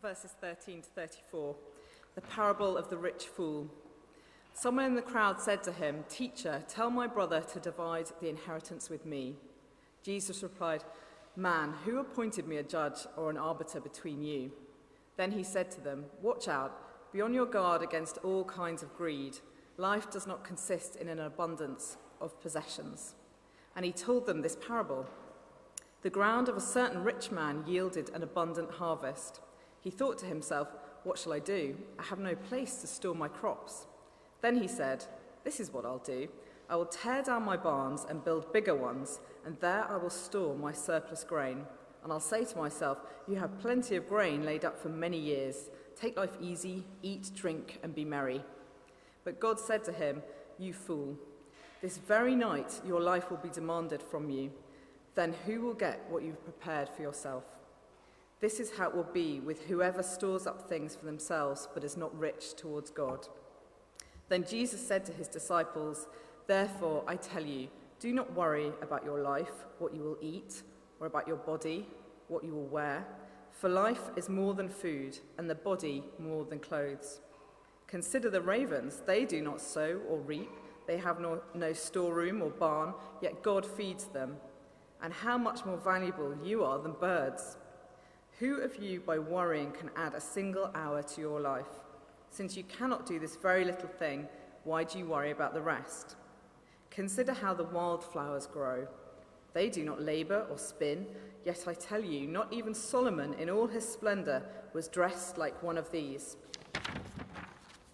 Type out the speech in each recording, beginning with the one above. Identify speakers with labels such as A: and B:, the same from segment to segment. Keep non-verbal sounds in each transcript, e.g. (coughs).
A: verses 13 to 34, the parable of the rich fool. Someone in the crowd said to him, Teacher, tell my brother to divide the inheritance with me. Jesus replied, Man, who appointed me a judge or an arbiter between you? Then he said to them, Watch out, be on your guard against all kinds of greed. Life does not consist in an abundance of possessions. And he told them this parable The ground of a certain rich man yielded an abundant harvest. He thought to himself, What shall I do? I have no place to store my crops. Then he said, This is what I'll do. I will tear down my barns and build bigger ones, and there I will store my surplus grain. And I'll say to myself, You have plenty of grain laid up for many years. Take life easy, eat, drink, and be merry. But God said to him, You fool, this very night your life will be demanded from you. Then who will get what you've prepared for yourself? This is how it will be with whoever stores up things for themselves but is not rich towards God. Then Jesus said to his disciples, Therefore I tell you, do not worry about your life, what you will eat, or about your body, what you will wear. For life is more than food, and the body more than clothes. Consider the ravens, they do not sow or reap, they have no, no storeroom or barn, yet God feeds them. And how much more valuable you are than birds. Who of you, by worrying, can add a single hour to your life? Since you cannot do this very little thing, why do you worry about the rest? Consider how the wildflowers grow. They do not labor or spin, yet I tell you, not even Solomon in all his splendor was dressed like one of these.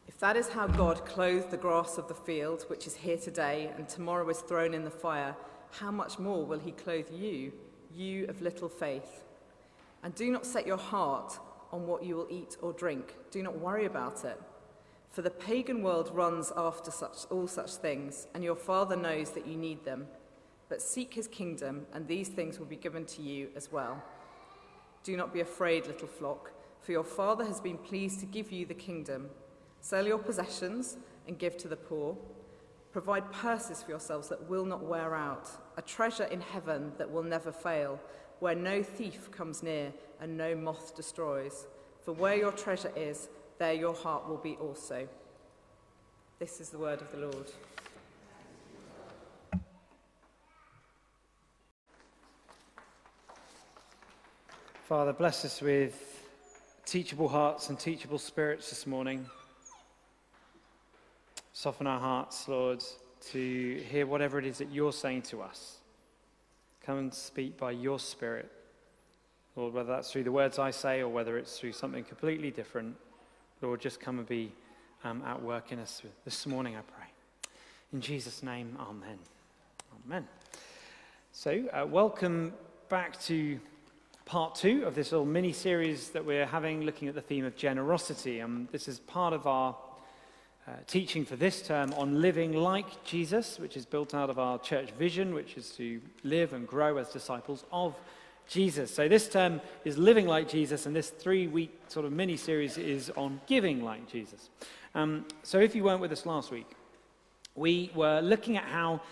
A: If that is how God clothed the grass of the field, which is here today and tomorrow is thrown in the fire, how much more will he clothe you, you of little faith? And do not set your heart on what you will eat or drink. Do not worry about it. For the pagan world runs after such, all such things, and your Father knows that you need them. But seek his kingdom, and these things will be given to you as well. Do not be afraid, little flock, for your Father has been pleased to give you the kingdom. Sell your possessions and give to the poor. Provide purses for yourselves that will not wear out, a treasure in heaven that will never fail where no thief comes near and no moth destroys. For where your treasure is, there your heart will be also. This is the word of the Lord.
B: Father, bless us with teachable hearts and teachable spirits this morning. Soften our hearts, Lord, to hear whatever it is that you're saying to us. Come and speak by your Spirit. Lord, whether that's through the words I say or whether it's through something completely different, Lord, just come and be um, at work in us this morning, I pray. In Jesus' name, amen. Amen. So, uh, welcome back to part two of this little mini series that we're having looking at the theme of generosity. Um, this is part of our uh, teaching for this term on living like Jesus, which is built out of our church vision, which is to live and grow as disciples of Jesus. So this term is living like Jesus, and this three week sort of mini series is on giving like Jesus. Um, so if you weren't with us last week, we were looking at how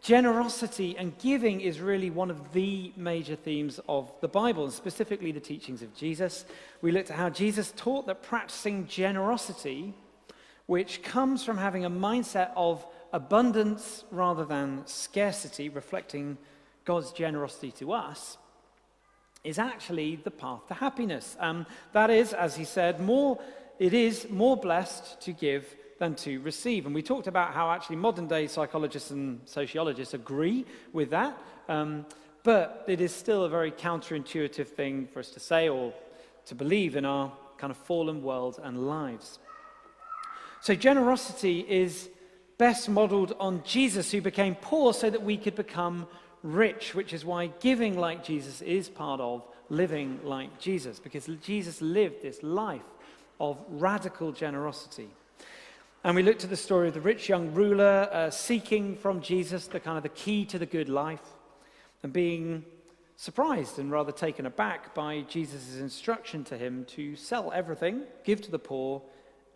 B: generosity and giving is really one of the major themes of the Bible, and specifically the teachings of Jesus. We looked at how Jesus taught that practicing generosity which comes from having a mindset of abundance rather than scarcity, reflecting God's generosity to us, is actually the path to happiness. Um, that is, as he said, more, it is more blessed to give than to receive. And we talked about how actually modern day psychologists and sociologists agree with that. Um, but it is still a very counterintuitive thing for us to say or to believe in our kind of fallen world and lives. So, generosity is best modeled on Jesus, who became poor so that we could become rich, which is why giving like Jesus is part of living like Jesus, because Jesus lived this life of radical generosity. And we looked at the story of the rich young ruler uh, seeking from Jesus the kind of the key to the good life and being surprised and rather taken aback by Jesus' instruction to him to sell everything, give to the poor,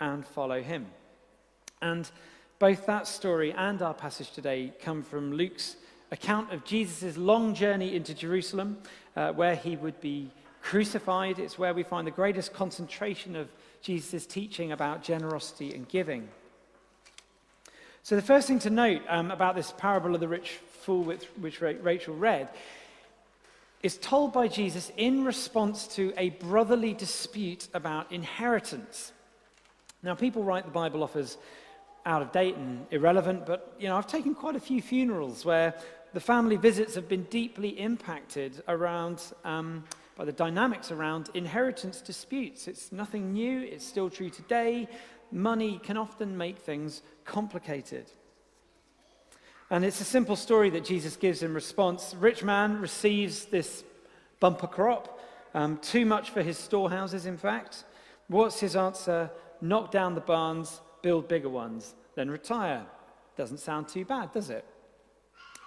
B: and follow him. And both that story and our passage today come from Luke's account of Jesus' long journey into Jerusalem, uh, where he would be crucified. It's where we find the greatest concentration of Jesus' teaching about generosity and giving. So, the first thing to note um, about this parable of the rich fool, which, which Rachel read, is told by Jesus in response to a brotherly dispute about inheritance. Now, people write the Bible off as out of date and irrelevant, but you know, I've taken quite a few funerals where the family visits have been deeply impacted around um, by the dynamics around inheritance disputes. It's nothing new, it's still true today. Money can often make things complicated. And it's a simple story that Jesus gives in response. Rich man receives this bumper crop, um, too much for his storehouses, in fact. What's his answer? Knock down the barns, build bigger ones, then retire. Doesn't sound too bad, does it?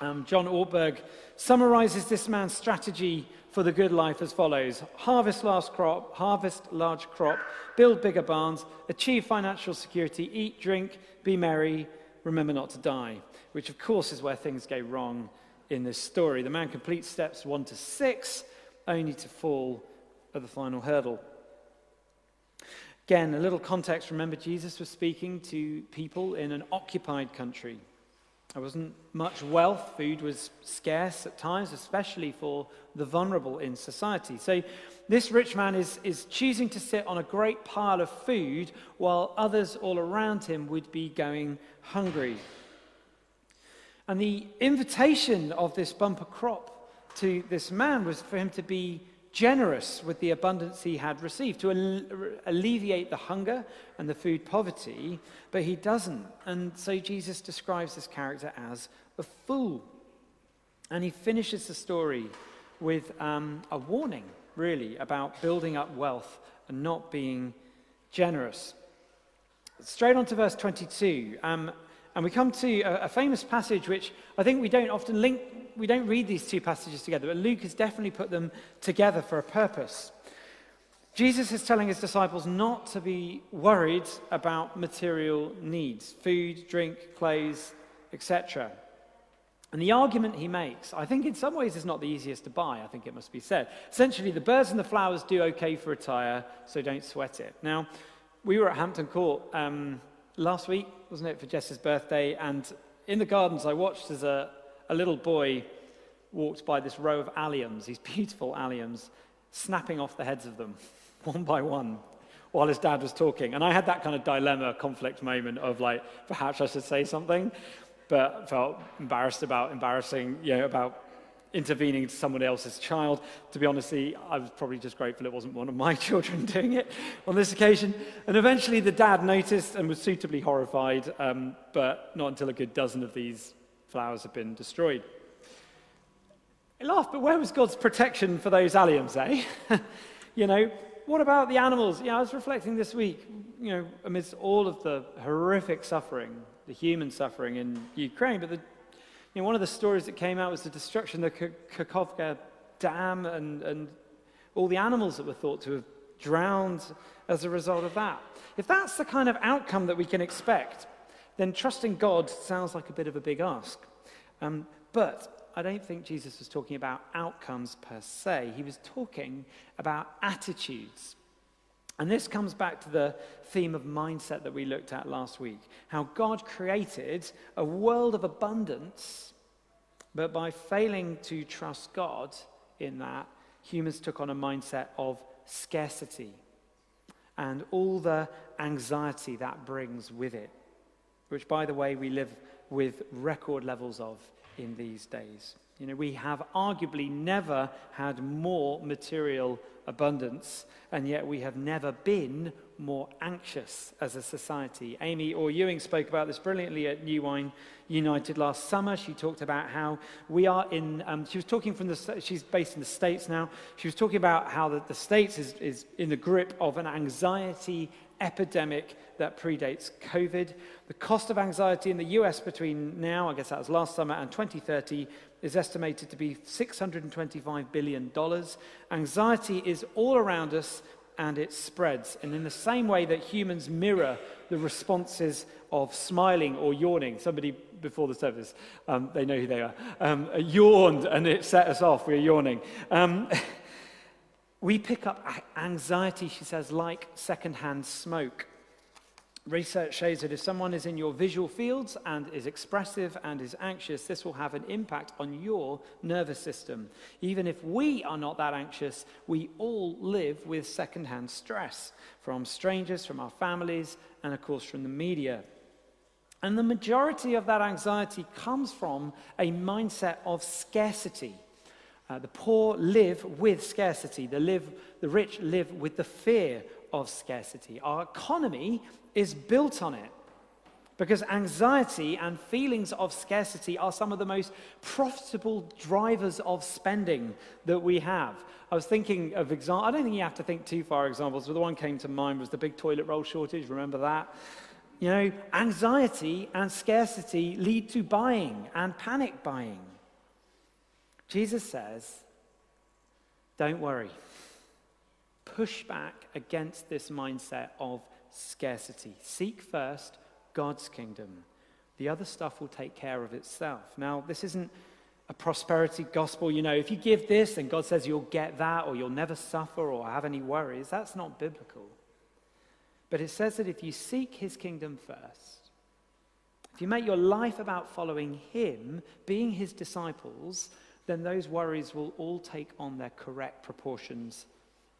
B: Um, John Ortberg summarizes this man's strategy for the good life as follows harvest last crop, harvest large crop, build bigger barns, achieve financial security, eat, drink, be merry, remember not to die which of course is where things go wrong in this story. The man completes steps one to six, only to fall at the final hurdle. Again, a little context. Remember, Jesus was speaking to people in an occupied country. There wasn't much wealth. Food was scarce at times, especially for the vulnerable in society. So, this rich man is, is choosing to sit on a great pile of food while others all around him would be going hungry. And the invitation of this bumper crop to this man was for him to be generous with the abundance he had received, to alleviate the hunger and the food poverty, but he doesn't. And so Jesus describes this character as a fool. And he finishes the story with um, a warning, really, about building up wealth and not being generous. Straight on to verse 22. Um, and we come to a, a, famous passage which I think we don't often link, we don't read these two passages together, but Luke has definitely put them together for a purpose. Jesus is telling his disciples not to be worried about material needs food, drink, clothes, etc. And the argument he makes, I think in some ways is not the easiest to buy, I think it must be said. Essentially, the birds and the flowers do okay for attire, so don't sweat it. Now, we were at Hampton Court um, last week, wasn't it, for Jess's birthday? And in the gardens, I watched as a, a little boy walked by this row of alliums, these beautiful alliums, snapping off the heads of them (laughs) one by one while his dad was talking. And I had that kind of dilemma, conflict moment of like, perhaps I should say something, but felt embarrassed about embarrassing, you know, about intervening to someone else's child. To be honest, I was probably just grateful it wasn't one of my (laughs) children doing it on this occasion. And eventually the dad noticed and was suitably horrified, um, but not until a good dozen of these flowers had been destroyed. I laughed, but where was God's protection for those alliums, eh? (laughs) you know, what about the animals? Yeah, I was reflecting this week, you know, amidst all of the horrific suffering, the human suffering in Ukraine, but the you know, one of the stories that came out was the destruction of the Kakhovka Dam and, and all the animals that were thought to have drowned as a result of that. If that's the kind of outcome that we can expect, then trusting God sounds like a bit of a big ask. Um, but I don't think Jesus was talking about outcomes per se. He was talking about attitudes. And this comes back to the theme of mindset that we looked at last week. How God created a world of abundance, but by failing to trust God in that, humans took on a mindset of scarcity and all the anxiety that brings with it, which, by the way, we live with record levels of in these days. You know, we have arguably never had more material abundance, and yet we have never been more anxious as a society. Amy Orr Ewing spoke about this brilliantly at New Wine United last summer. She talked about how we are in, um, she was talking from the, she's based in the States now. She was talking about how the, the States is, is in the grip of an anxiety epidemic that predates COVID. The cost of anxiety in the US between now, I guess that was last summer, and 2030 is estimated to be $625 billion. Anxiety is all around us and it spreads. And in the same way that humans mirror the responses of smiling or yawning, somebody before the service, um, they know who they are, um, yawned and it set us off. We are yawning. Um, (laughs) We pick up anxiety, she says, like secondhand smoke. Research shows that if someone is in your visual fields and is expressive and is anxious, this will have an impact on your nervous system. Even if we are not that anxious, we all live with secondhand stress from strangers, from our families, and of course from the media. And the majority of that anxiety comes from a mindset of scarcity. Uh, the poor live with scarcity, the, live, the rich live with the fear of scarcity. Our economy is built on it because anxiety and feelings of scarcity are some of the most profitable drivers of spending that we have. I was thinking of example. I don't think you have to think too far examples, but the one came to mind was the big toilet roll shortage. Remember that? You know, anxiety and scarcity lead to buying and panic buying. Jesus says, don't worry. Push back against this mindset of scarcity. Seek first God's kingdom. The other stuff will take care of itself. Now, this isn't a prosperity gospel. You know, if you give this, then God says you'll get that, or you'll never suffer or have any worries. That's not biblical. But it says that if you seek his kingdom first, if you make your life about following him, being his disciples, then those worries will all take on their correct proportions.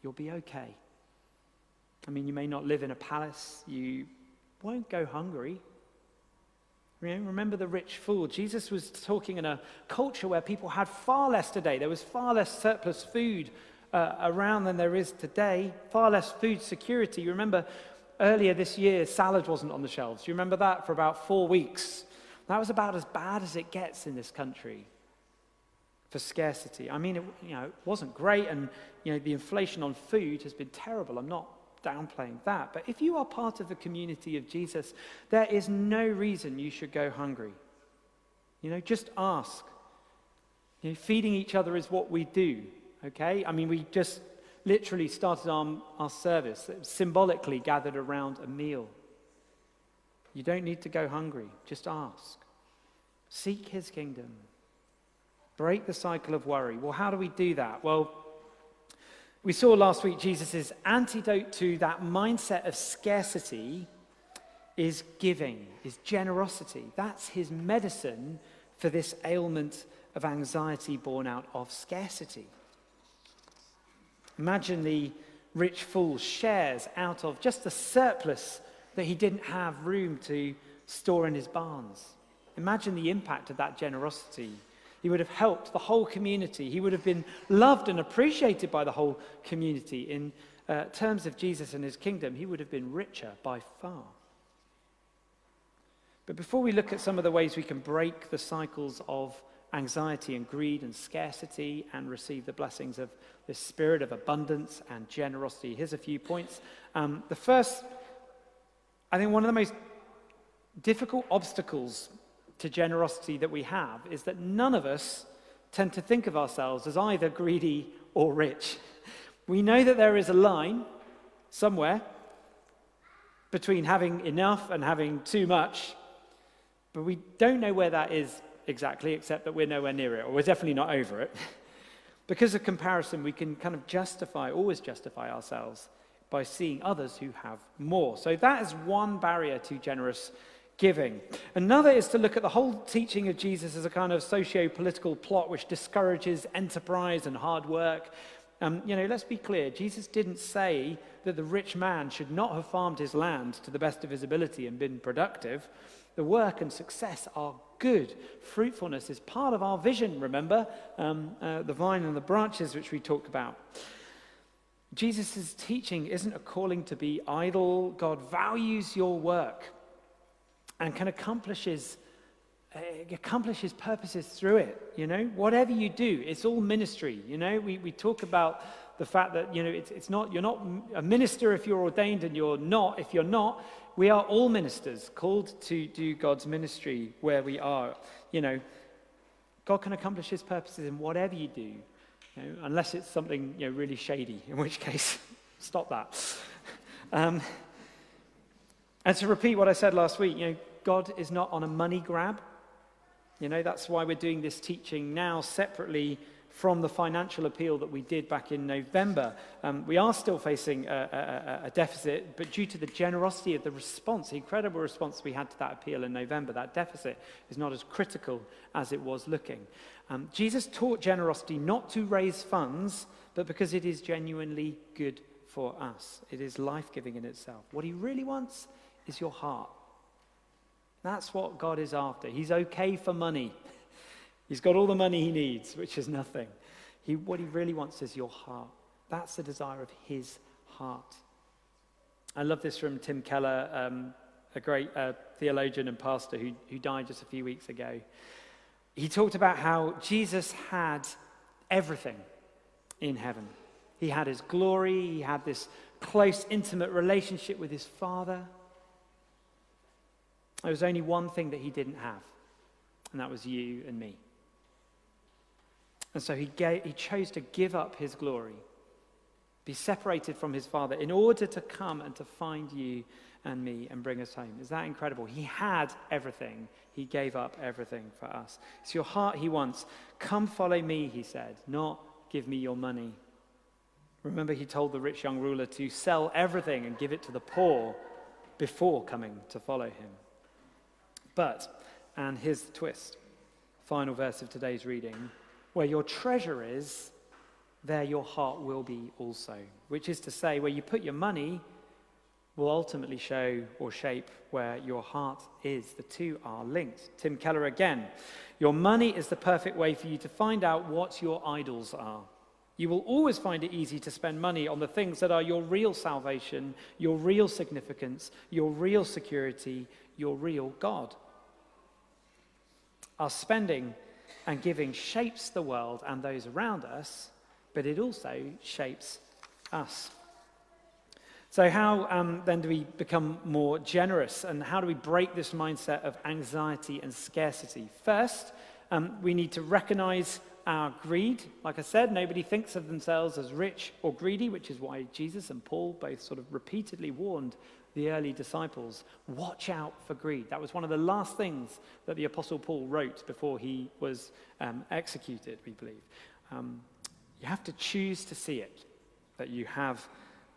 B: You'll be okay. I mean, you may not live in a palace, you won't go hungry. remember the rich fool. Jesus was talking in a culture where people had far less today. There was far less surplus food uh, around than there is today, far less food security. You remember earlier this year, salad wasn't on the shelves. You remember that for about four weeks? That was about as bad as it gets in this country for scarcity. I mean, it, you know, it wasn't great, and you know, the inflation on food has been terrible. I'm not downplaying that. But if you are part of the community of Jesus, there is no reason you should go hungry. You know, just ask. You know, feeding each other is what we do, okay? I mean, we just literally started our, our service, symbolically gathered around a meal. You don't need to go hungry, just ask. Seek his kingdom. Break the cycle of worry. Well, how do we do that? Well, we saw last week Jesus' antidote to that mindset of scarcity is giving, is generosity. That's his medicine for this ailment of anxiety born out of scarcity. Imagine the rich fool shares out of just the surplus that he didn't have room to store in his barns. Imagine the impact of that generosity he would have helped the whole community. He would have been loved and appreciated by the whole community. In uh, terms of Jesus and his kingdom, he would have been richer by far. But before we look at some of the ways we can break the cycles of anxiety and greed and scarcity and receive the blessings of this spirit of abundance and generosity, here's a few points. Um, the first, I think, one of the most difficult obstacles to generosity that we have is that none of us tend to think of ourselves as either greedy or rich. We know that there is a line somewhere between having enough and having too much, but we don't know where that is exactly, except that we're nowhere near it, or we're definitely not over it. (laughs) because of comparison, we can kind of justify, always justify ourselves by seeing others who have more. So that is one barrier to generous giving. Another is to look at the whole teaching of Jesus as a kind of socio political plot which discourages enterprise and hard work. Um, you know, let's be clear Jesus didn't say that the rich man should not have farmed his land to the best of his ability and been productive. The work and success are good. Fruitfulness is part of our vision, remember? Um, uh, the vine and the branches, which we talked about. Jesus' teaching isn't a calling to be idle. God values your work and can accomplish his, uh, accomplish his purposes through it. You know, whatever you do, it's all ministry. You know, we, we talk about the fact that, you know, it's, it's not, you're not a minister if you're ordained and you're not if you're not. We are all ministers called to do God's ministry where we are. You know, God can accomplish his purposes in whatever you do, you know, unless it's something you know, really shady, in which case, (laughs) stop that. (laughs) Um, and to repeat what I said last week, you know, God is not on a money grab. You know, that's why we're doing this teaching now separately from the financial appeal that we did back in November. Um, we are still facing a, a, a, deficit, but due to the generosity of the response, the incredible response we had to that appeal in November, that deficit is not as critical as it was looking. Um, Jesus taught generosity not to raise funds, but because it is genuinely good for us. It is life giving in itself. What he really wants is your heart. That's what God is after. He's okay for money. (laughs) He's got all the money he needs, which is nothing. He, what he really wants is your heart. That's the desire of his heart. I love this from Tim Keller, um, a great uh, theologian and pastor who, who died just a few weeks ago. He talked about how Jesus had everything in heaven. He had his glory, he had this close, intimate relationship with his Father. There was only one thing that he didn't have, and that was you and me. And so he, gave, he chose to give up his glory, be separated from his Father, in order to come and to find you and me and bring us home. Is that incredible? He had everything. He gave up everything for us. It's your heart he wants. Come follow me, he said, not give me your money. Remember, he told the rich young ruler to sell everything and give it to the poor before coming to follow him. But, and here's the twist final verse of today's reading where your treasure is, there your heart will be also. Which is to say, where you put your money will ultimately show or shape where your heart is. The two are linked. Tim Keller again. Your money is the perfect way for you to find out what your idols are. You will always find it easy to spend money on the things that are your real salvation, your real significance, your real security, your real God. Our spending and giving shapes the world and those around us, but it also shapes us. So, how um, then do we become more generous and how do we break this mindset of anxiety and scarcity? First, um, we need to recognize our greed. Like I said, nobody thinks of themselves as rich or greedy, which is why Jesus and Paul both sort of repeatedly warned the early disciples watch out for greed. That was one of the last things that the Apostle Paul wrote before he was um, executed, we believe. Um, you have to choose to see it, that you have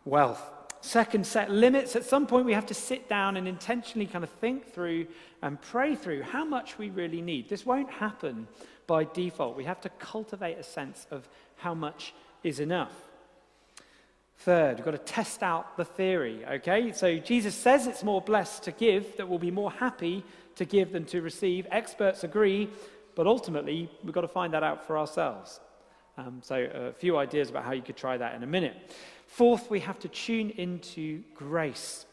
B: wealth. Second, set limits. At some point, we have to sit down and intentionally kind of think through and pray through how much we really need. This won't happen by default. We have to cultivate a sense of how much is enough. Third, we've got to test out the theory, okay? So Jesus says it's more blessed to give, that we'll be more happy to give than to receive. Experts agree, but ultimately, we've got to find that out for ourselves. Um, so, a few ideas about how you could try that in a minute. Fourth, we have to tune into grace.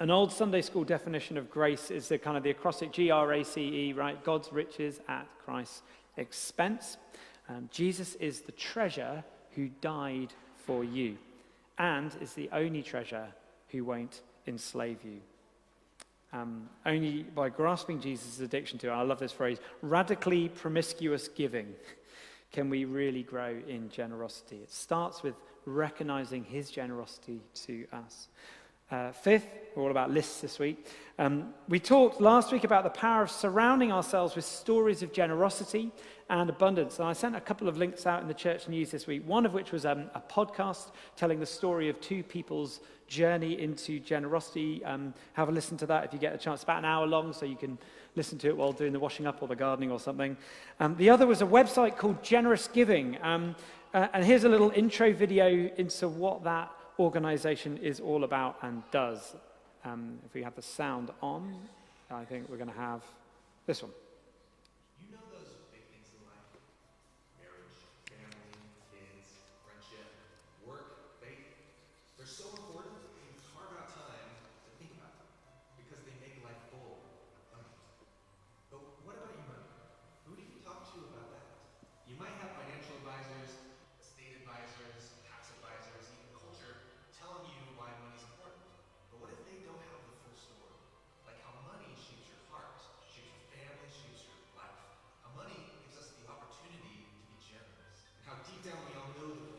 B: An old Sunday school definition of grace is the kind of the acrostic G R A C E, right? God's riches at Christ's expense. Um, Jesus is the treasure who died for you and is the only treasure who won't enslave you. Um, only by grasping Jesus' addiction to, I love this phrase, radically promiscuous giving, can we really grow in generosity. It starts with recognizing his generosity to us. Uh, fifth, we're all about lists this week. Um, we talked last week about the power of surrounding ourselves with stories of generosity and abundance. And I sent a couple of links out in the church news this week, one of which was um, a podcast telling the story of two people's journey into generosity. Um, have a listen to that if you get a chance. About an hour long, so you can listen to it while doing the washing up or the gardening or something. Um, the other was a website called Generous Giving. Um, uh, and here's a little intro video into what that organization is all about and does. Um, if we have the sound on, I think we're going to have this one.
C: definitely all know the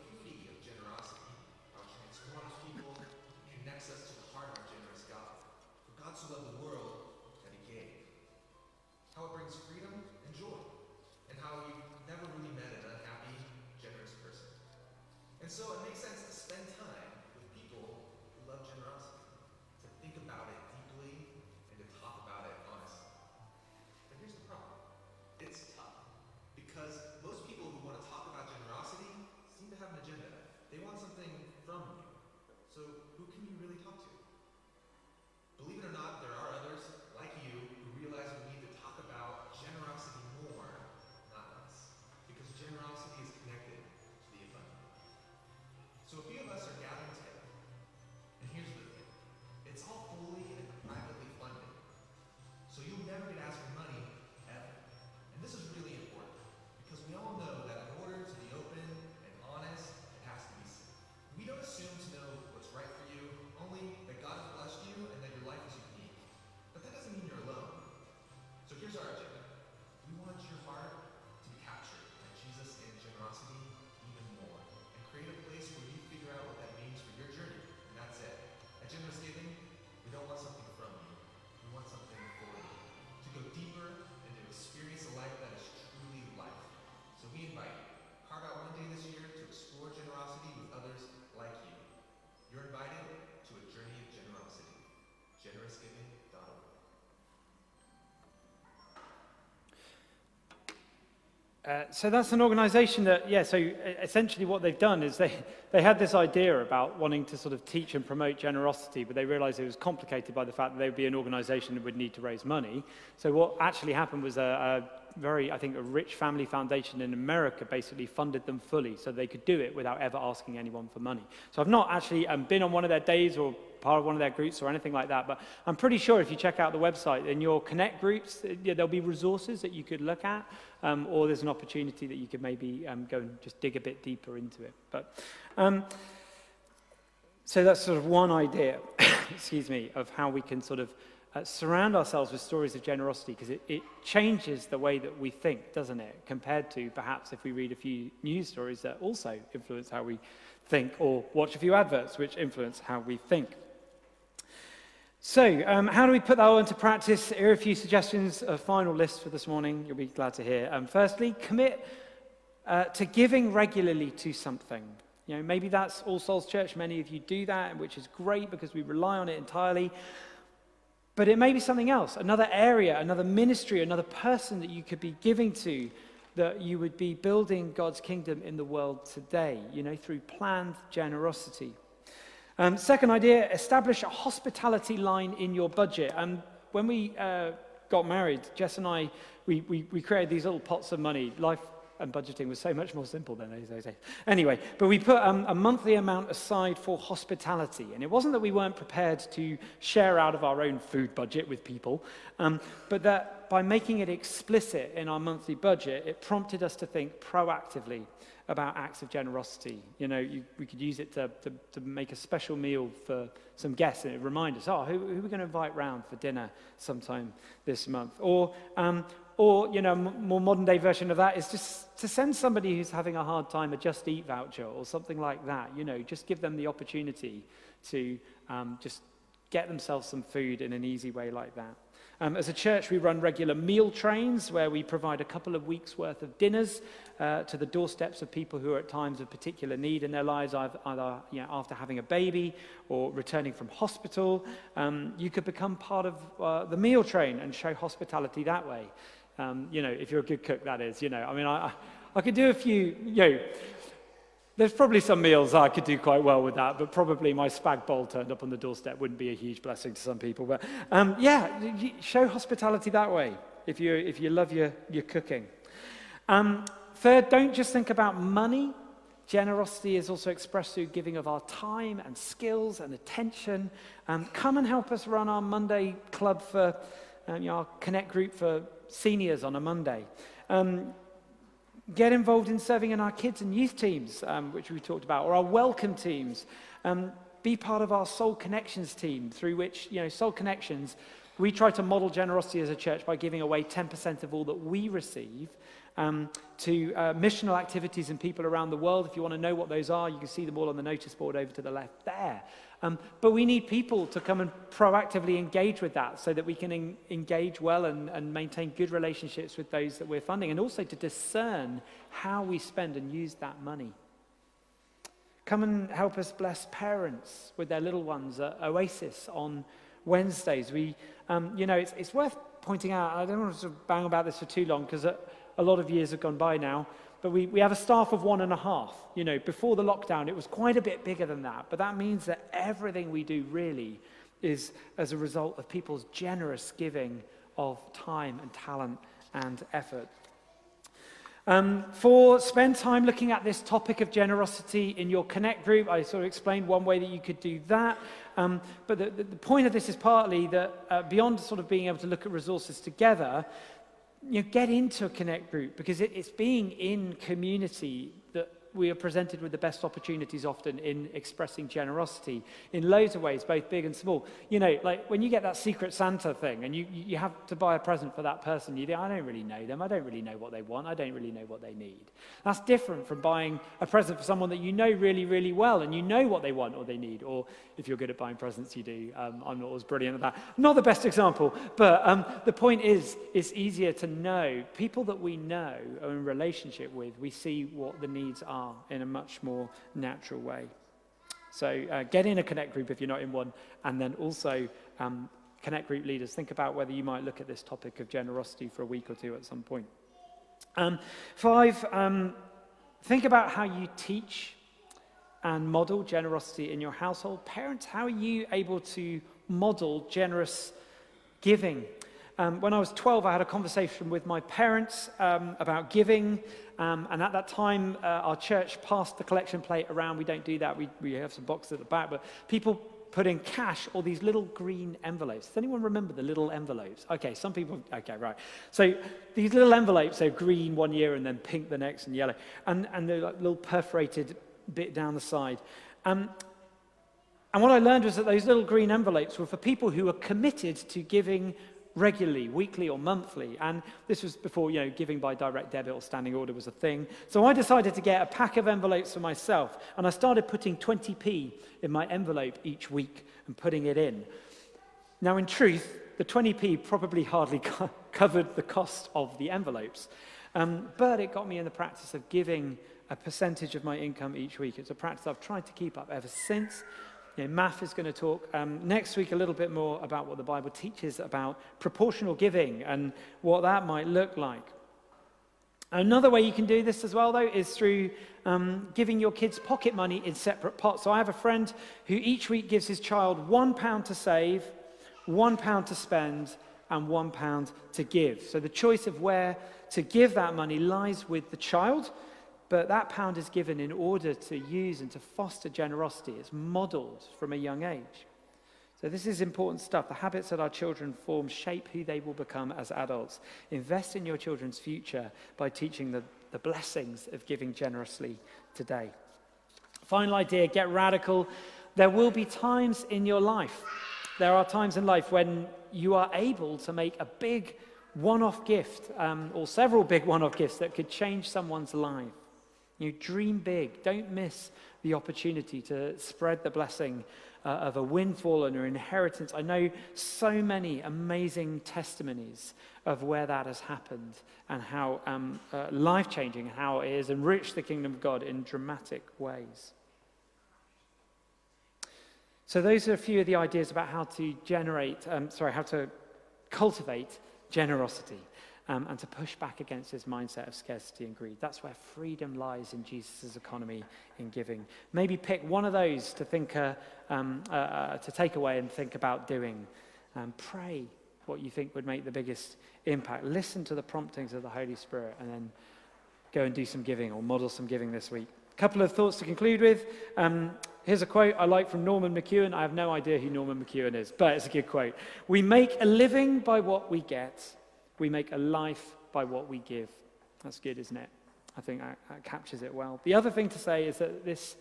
B: Uh, so that's an organization that, yeah, so essentially what they've done is they, they had this idea about wanting to sort of teach and promote generosity, but they realized it was complicated by the fact that they would be an organization that would need to raise money. So what actually happened was a, a very, I think, a rich family foundation in America basically funded them fully so they could do it without ever asking anyone for money. So I've not actually um, been on one of their days or part of one of their groups or anything like that, but I'm pretty sure if you check out the website, in your Connect groups, there'll be resources that you could look at, um, or there's an opportunity that you could maybe um, go and just dig a bit deeper into it. But um, so that's sort of one idea, (coughs) excuse me, of how we can sort of uh, surround ourselves with stories of generosity because it, it changes the way that we think, doesn't it? Compared to perhaps if we read a few news stories that also influence how we think or watch a few adverts which influence how we think. So, um, how do we put that all into practice? Here are a few suggestions, a final list for this morning. You'll be glad to hear. Um, firstly, commit uh, to giving regularly to something. You know, maybe that's All Souls Church. Many of you do that, which is great because we rely on it entirely. But it may be something else, another area, another ministry, another person that you could be giving to that you would be building God's kingdom in the world today, you know, through planned generosity. Um, second idea, establish a hospitality line in your budget. And um, when we uh, got married, Jess and I, we, we, we created these little pots of money. Life and budgeting was so much more simple than those days. Anyway, but we put um, a monthly amount aside for hospitality. And it wasn't that we weren't prepared to share out of our own food budget with people, um, but that by making it explicit in our monthly budget, it prompted us to think proactively about acts of generosity. You know, you, we could use it to, to, to, make a special meal for some guests and remind us, oh, who, who are we going to invite round for dinner sometime this month? Or, um, or you know, more modern day version of that is just to send somebody who's having a hard time a Just Eat voucher or something like that. You know, just give them the opportunity to um, just get themselves some food in an easy way like that. Um, as a church, we run regular meal trains where we provide a couple of weeks' worth of dinners uh, to the doorsteps of people who are at times of particular need in their lives, either you know, after having a baby or returning from hospital. Um, you could become part of uh, the meal train and show hospitality that way. Um, you know, if you're a good cook, that is. You know, I mean, I, I could do a few, you know, there's probably some meals I could do quite well with that, but probably my spag bowl turned up on the doorstep wouldn't be a huge blessing to some people. But um, yeah, show hospitality that way if you, if you love your, your cooking. Um, third, don't just think about money. Generosity is also expressed through giving of our time and skills and attention. Um, come and help us run our Monday club for um, you know, our Connect group for seniors on a Monday. Um, Get involved in serving in our kids and youth teams, um, which we talked about, or our welcome teams. Um, be part of our Soul Connections team, through which, you know, Soul Connections, we try to model generosity as a church by giving away 10% of all that we receive um, to uh, missional activities and people around the world. If you want to know what those are, you can see them all on the notice board over to the left there. Um, but we need people to come and proactively engage with that so that we can en- engage well and, and maintain good relationships with those that we're funding and also to discern how we spend and use that money. Come and help us bless parents with their little ones at Oasis on Wednesdays. We, um, you know, it's, it's worth pointing out, I don't want to bang about this for too long because a, a lot of years have gone by now, but we, we have a staff of one and a half. You know, before the lockdown, it was quite a bit bigger than that, but that means that everything we do really is as a result of people's generous giving of time and talent and effort. Um, for spend time looking at this topic of generosity in your Connect group, I sort of explained one way that you could do that. Um, but the, the, point of this is partly that uh, beyond sort of being able to look at resources together, you know, get into a Connect group because it, it's being in community we are presented with the best opportunities often in expressing generosity in loads of ways, both big and small. You know, like when you get that Secret Santa thing and you, you have to buy a present for that person, you think, I don't really know them. I don't really know what they want. I don't really know what they need. That's different from buying a present for someone that you know really, really well and you know what they want or they need. Or if you're good at buying presents, you do. Um, I'm not as brilliant at that. Not the best example, but um, the point is, it's easier to know people that we know or in relationship with. We see what the needs are are in a much more natural way. So uh, get in a Connect group if you're not in one, and then also um, Connect group leaders, think about whether you might look at this topic of generosity for a week or two at some point. Um, five, um, think about how you teach and model generosity in your household. Parents, how are you able to model generous giving? Um, when I was 12, I had a conversation with my parents um, about giving. Um, and at that time, uh, our church passed the collection plate around. We don't do that, we, we have some boxes at the back. But people put in cash or these little green envelopes. Does anyone remember the little envelopes? Okay, some people, okay, right. So these little envelopes are green one year and then pink the next and yellow. And, and they're like little perforated bit down the side. Um, and what I learned was that those little green envelopes were for people who were committed to giving regularly, weekly or monthly. And this was before, you know, giving by direct debit or standing order was a thing. So I decided to get a pack of envelopes for myself. And I started putting 20p in my envelope each week and putting it in. Now, in truth, the 20p probably hardly (laughs) co- covered the cost of the envelopes. Um, but it got me in the practice of giving a percentage of my income each week. It's a practice I've tried to keep up ever since. You know, Math is going to talk um, next week a little bit more about what the Bible teaches about proportional giving and what that might look like. Another way you can do this as well, though, is through um, giving your kids pocket money in separate pots. So I have a friend who each week gives his child one pound to save, one pound to spend, and one pound to give. So the choice of where to give that money lies with the child. But that pound is given in order to use and to foster generosity. It's modeled from a young age. So, this is important stuff. The habits that our children form shape who they will become as adults. Invest in your children's future by teaching the, the blessings of giving generously today. Final idea get radical. There will be times in your life, there are times in life when you are able to make a big one off gift um, or several big one off gifts that could change someone's life. You dream big. Don't miss the opportunity to spread the blessing uh, of a windfall and an inheritance. I know so many amazing testimonies of where that has happened and how um, uh, life changing, how it has enriched the kingdom of God in dramatic ways. So, those are a few of the ideas about how to generate, um, sorry, how to cultivate generosity um, and to push back against this mindset of scarcity and greed. That's where freedom lies in Jesus' economy in giving. Maybe pick one of those to think, uh, um, uh, uh, to take away and think about doing. Um, pray what you think would make the biggest impact. Listen to the promptings of the Holy Spirit and then go and do some giving or model some giving this week. A couple of thoughts to conclude with. Um, here's a quote I like from Norman McEwen. I have no idea who Norman McEwen is, but it's a good quote. We make a living by what we get, we make a life by what we give. That's good, isn't it? I think that, that captures it well. The other thing to say is that this,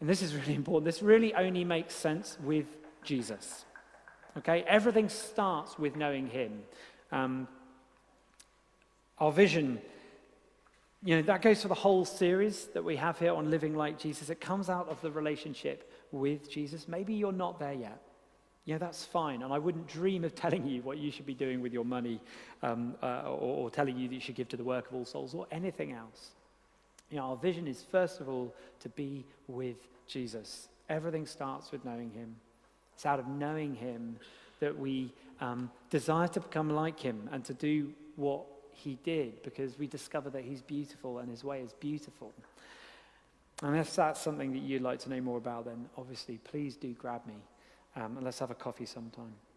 B: and this is really (laughs) important, this really only makes sense with Jesus. Okay? Everything starts with knowing Him. Um, our vision, you know, that goes for the whole series that we have here on living like Jesus. It comes out of the relationship with Jesus. Maybe you're not there yet. Yeah, that's fine. And I wouldn't dream of telling you what you should be doing with your money um, uh, or, or telling you that you should give to the work of All Souls or anything else. You know, our vision is first of all to be with Jesus. Everything starts with knowing him. It's out of knowing him that we um, desire to become like him and to do what he did because we discover that he's beautiful and his way is beautiful. And if that's something that you'd like to know more about, then obviously please do grab me um, and let's have a coffee sometime.